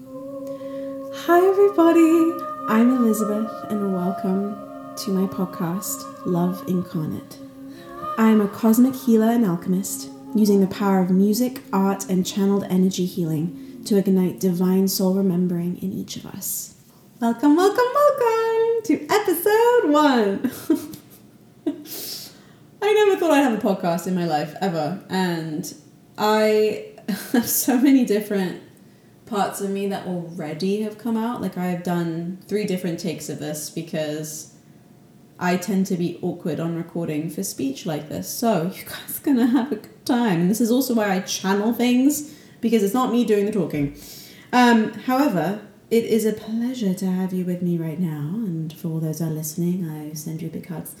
Hi, everybody. I'm Elizabeth, and welcome to my podcast, Love Incarnate. I am a cosmic healer and alchemist, using the power of music, art, and channeled energy healing to ignite divine soul remembering in each of us. Welcome, welcome, welcome to episode one. I never thought I'd have a podcast in my life ever, and I have so many different parts of me that already have come out. Like I have done three different takes of this because I tend to be awkward on recording for speech like this. So you guys are gonna have a good time. And this is also why I channel things because it's not me doing the talking. Um, however, it is a pleasure to have you with me right now, and for all those that are listening, I send you big hugs.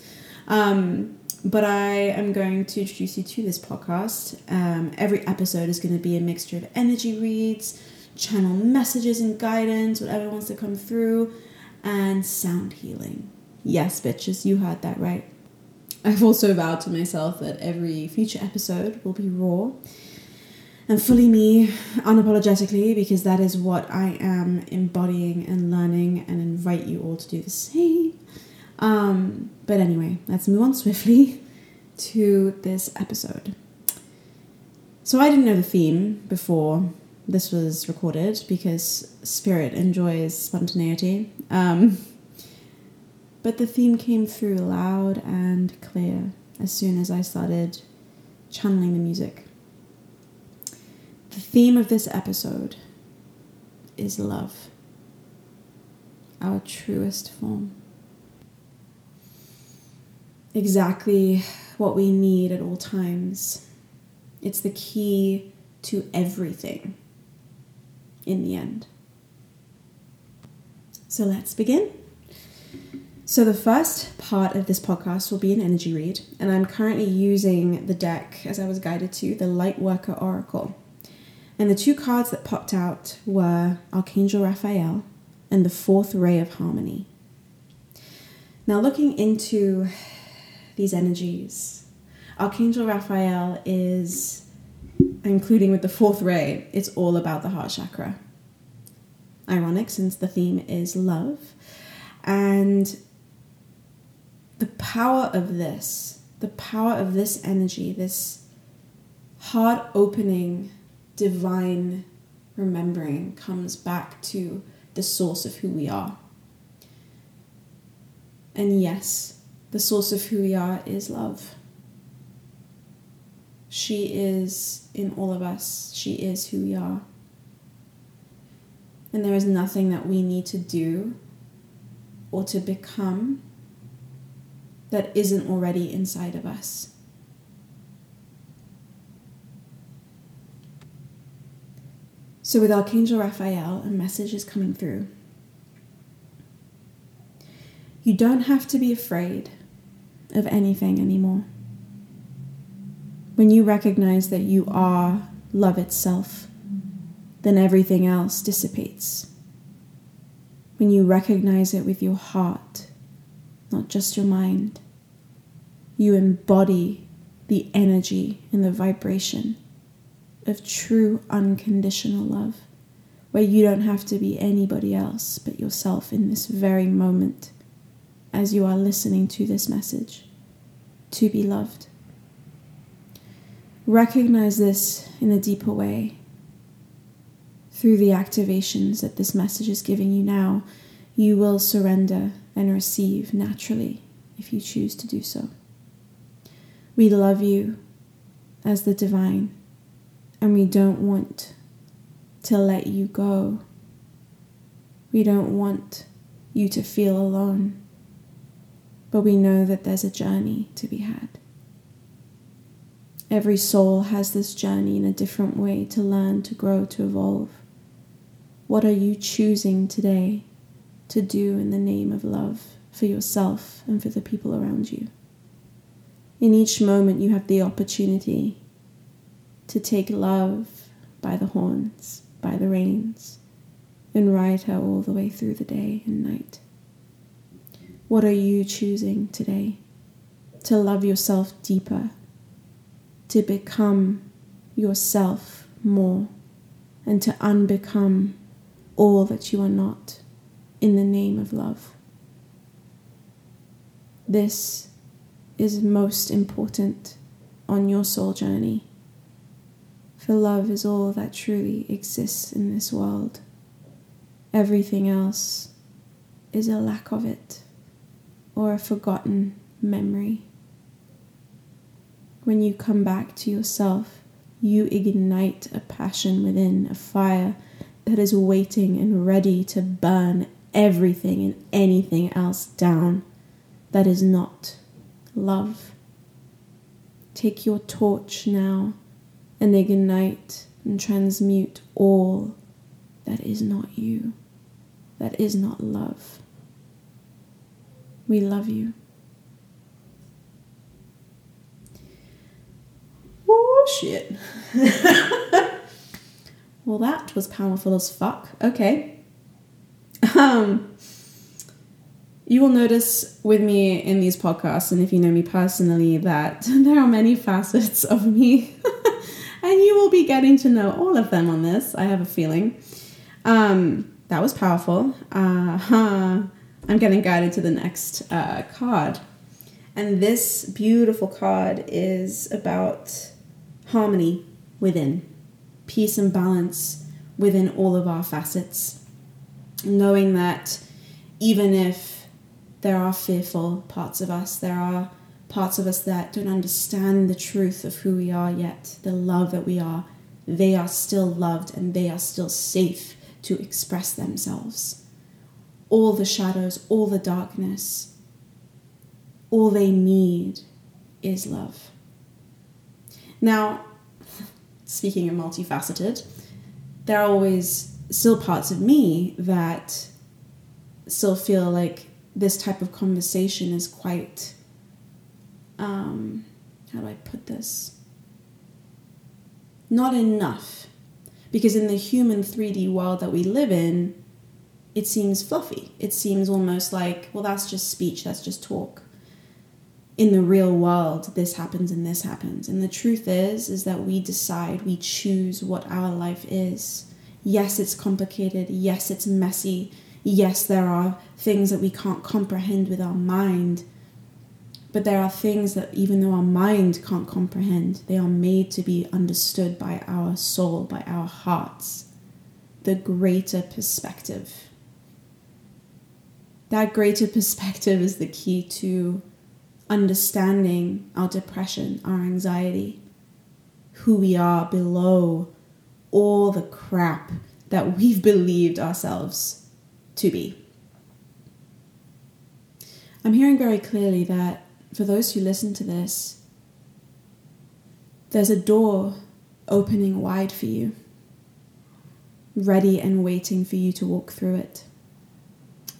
Um, but I am going to introduce you to this podcast. Um, every episode is going to be a mixture of energy reads, channel messages and guidance, whatever wants to come through, and sound healing. Yes, bitches, you heard that right. I've also vowed to myself that every future episode will be raw and fully me unapologetically because that is what I am embodying and learning and invite you all to do the same. Um, but anyway, let's move on swiftly to this episode. So I didn't know the theme before this was recorded because spirit enjoys spontaneity. Um, but the theme came through loud and clear as soon as I started channeling the music. The theme of this episode is love, our truest form. Exactly what we need at all times. It's the key to everything in the end. So let's begin. So, the first part of this podcast will be an energy read, and I'm currently using the deck as I was guided to the Lightworker Oracle. And the two cards that popped out were Archangel Raphael and the Fourth Ray of Harmony. Now, looking into these energies, Archangel Raphael is including with the fourth ray, it's all about the heart chakra. Ironic since the theme is love. And the power of this, the power of this energy, this heart opening, divine remembering comes back to the source of who we are. And yes, the source of who we are is love. She is in all of us. She is who we are. And there is nothing that we need to do or to become that isn't already inside of us. So, with Archangel Raphael, a message is coming through. You don't have to be afraid of anything anymore. When you recognize that you are love itself, then everything else dissipates. When you recognize it with your heart, not just your mind, you embody the energy and the vibration of true unconditional love, where you don't have to be anybody else but yourself in this very moment as you are listening to this message to be loved. Recognize this in a deeper way. Through the activations that this message is giving you now, you will surrender and receive naturally if you choose to do so. We love you as the divine, and we don't want to let you go. We don't want you to feel alone, but we know that there's a journey to be had. Every soul has this journey in a different way to learn, to grow, to evolve. What are you choosing today to do in the name of love for yourself and for the people around you? In each moment, you have the opportunity to take love by the horns, by the reins, and ride her all the way through the day and night. What are you choosing today? To love yourself deeper to become yourself more and to unbecome all that you are not in the name of love. This is most important on your soul journey, for love is all that truly exists in this world. Everything else is a lack of it or a forgotten memory. When you come back to yourself, you ignite a passion within, a fire that is waiting and ready to burn everything and anything else down that is not love. Take your torch now and ignite and transmute all that is not you, that is not love. We love you. Shit. well, that was powerful as fuck. Okay. Um, you will notice with me in these podcasts, and if you know me personally, that there are many facets of me. and you will be getting to know all of them on this, I have a feeling. Um, that was powerful. Uh, huh. I'm getting guided to the next uh, card. And this beautiful card is about harmony within, peace and balance within all of our facets. Knowing that even if there are fearful parts of us, there are parts of us that don't understand the truth of who we are yet, the love that we are, they are still loved and they are still safe to express themselves all the shadows, all the darkness. All they need is love. Now, speaking of multifaceted, there are always still parts of me that still feel like this type of conversation is quite um, how do I put this? Not enough. Because in the human 3D world that we live in, it seems fluffy. It seems almost like, well, that's just speech, that's just talk. In the real world, this happens and this happens. And the truth is, is that we decide, we choose what our life is. Yes, it's complicated. Yes, it's messy. Yes, there are things that we can't comprehend with our mind. But there are things that, even though our mind can't comprehend, they are made to be understood by our soul, by our hearts. The greater perspective that greater perspective is the key to understanding our depression, our anxiety, who we are below all the crap that we've believed ourselves to be. I'm hearing very clearly that for those who listen to this, there's a door opening wide for you, ready and waiting for you to walk through it.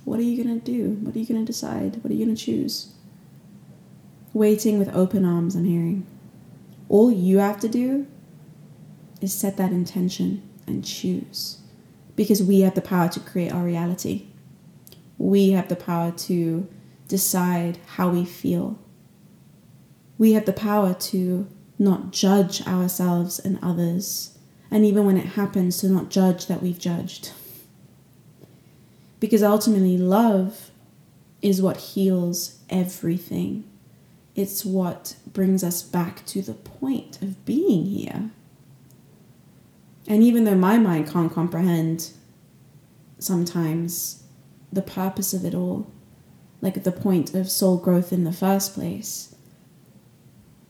What are you going to do? What are you going to decide? What are you going to choose? Waiting with open arms, I'm hearing. All you have to do is set that intention and choose. Because we have the power to create our reality. We have the power to decide how we feel. We have the power to not judge ourselves and others. And even when it happens, to not judge that we've judged. Because ultimately, love is what heals everything. It's what brings us back to the point of being here. And even though my mind can't comprehend sometimes the purpose of it all, like the point of soul growth in the first place,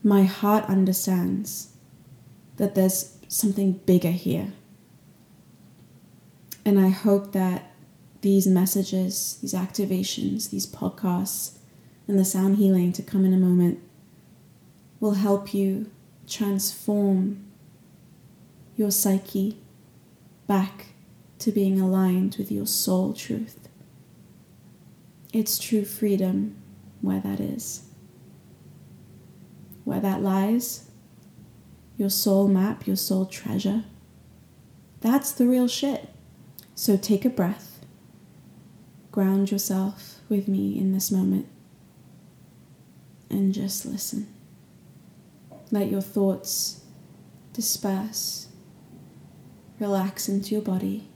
my heart understands that there's something bigger here. And I hope that these messages, these activations, these podcasts, and the sound healing to come in a moment will help you transform your psyche back to being aligned with your soul truth. It's true freedom where that is. Where that lies, your soul map, your soul treasure, that's the real shit. So take a breath ground yourself with me in this moment and just listen. Let your thoughts disperse, relax into your body,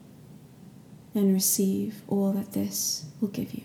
and receive all that this will give you.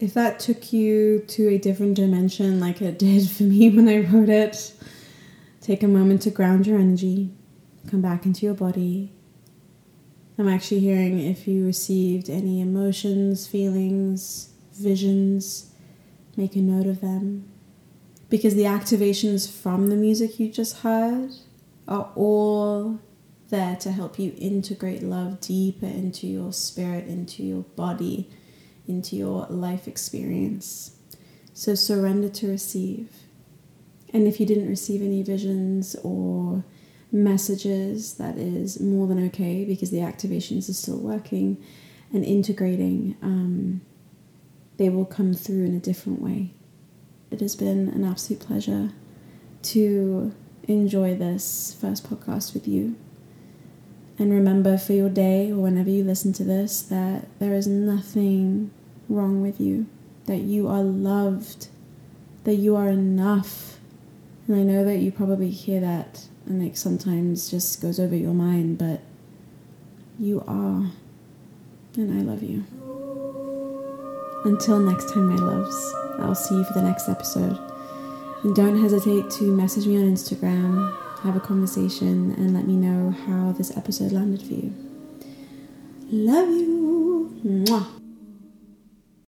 If that took you to a different dimension like it did for me when I wrote it, take a moment to ground your energy, come back into your body. I'm actually hearing if you received any emotions, feelings, visions, make a note of them. Because the activations from the music you just heard are all there to help you integrate love deeper into your spirit, into your body into your life experience. So surrender to receive. And if you didn't receive any visions or messages, that is more than okay because the activations are still working and integrating. Um, they will come through in a different way. It has been an absolute pleasure to enjoy this first podcast with you. And remember for your day or whenever you listen to this that there is nothing wrong with you, that you are loved, that you are enough. And I know that you probably hear that and like sometimes just goes over your mind, but you are. And I love you. Until next time, my loves, I'll see you for the next episode. And don't hesitate to message me on Instagram, have a conversation, and let me know how this episode landed for you. Love you. Mwah.